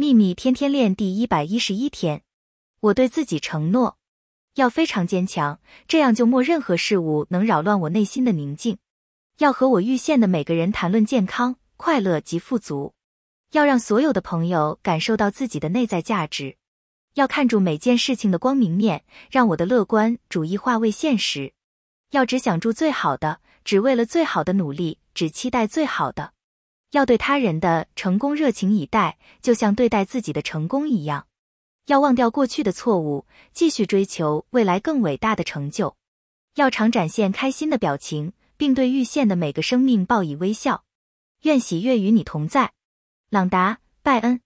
秘密天天练第一百一十一天，我对自己承诺，要非常坚强，这样就没任何事物能扰乱我内心的宁静。要和我遇见的每个人谈论健康、快乐及富足，要让所有的朋友感受到自己的内在价值。要看住每件事情的光明面，让我的乐观主义化为现实。要只想住最好的，只为了最好的努力，只期待最好的。要对他人的成功热情以待，就像对待自己的成功一样。要忘掉过去的错误，继续追求未来更伟大的成就。要常展现开心的表情，并对遇见的每个生命报以微笑。愿喜悦与你同在，朗达·拜恩。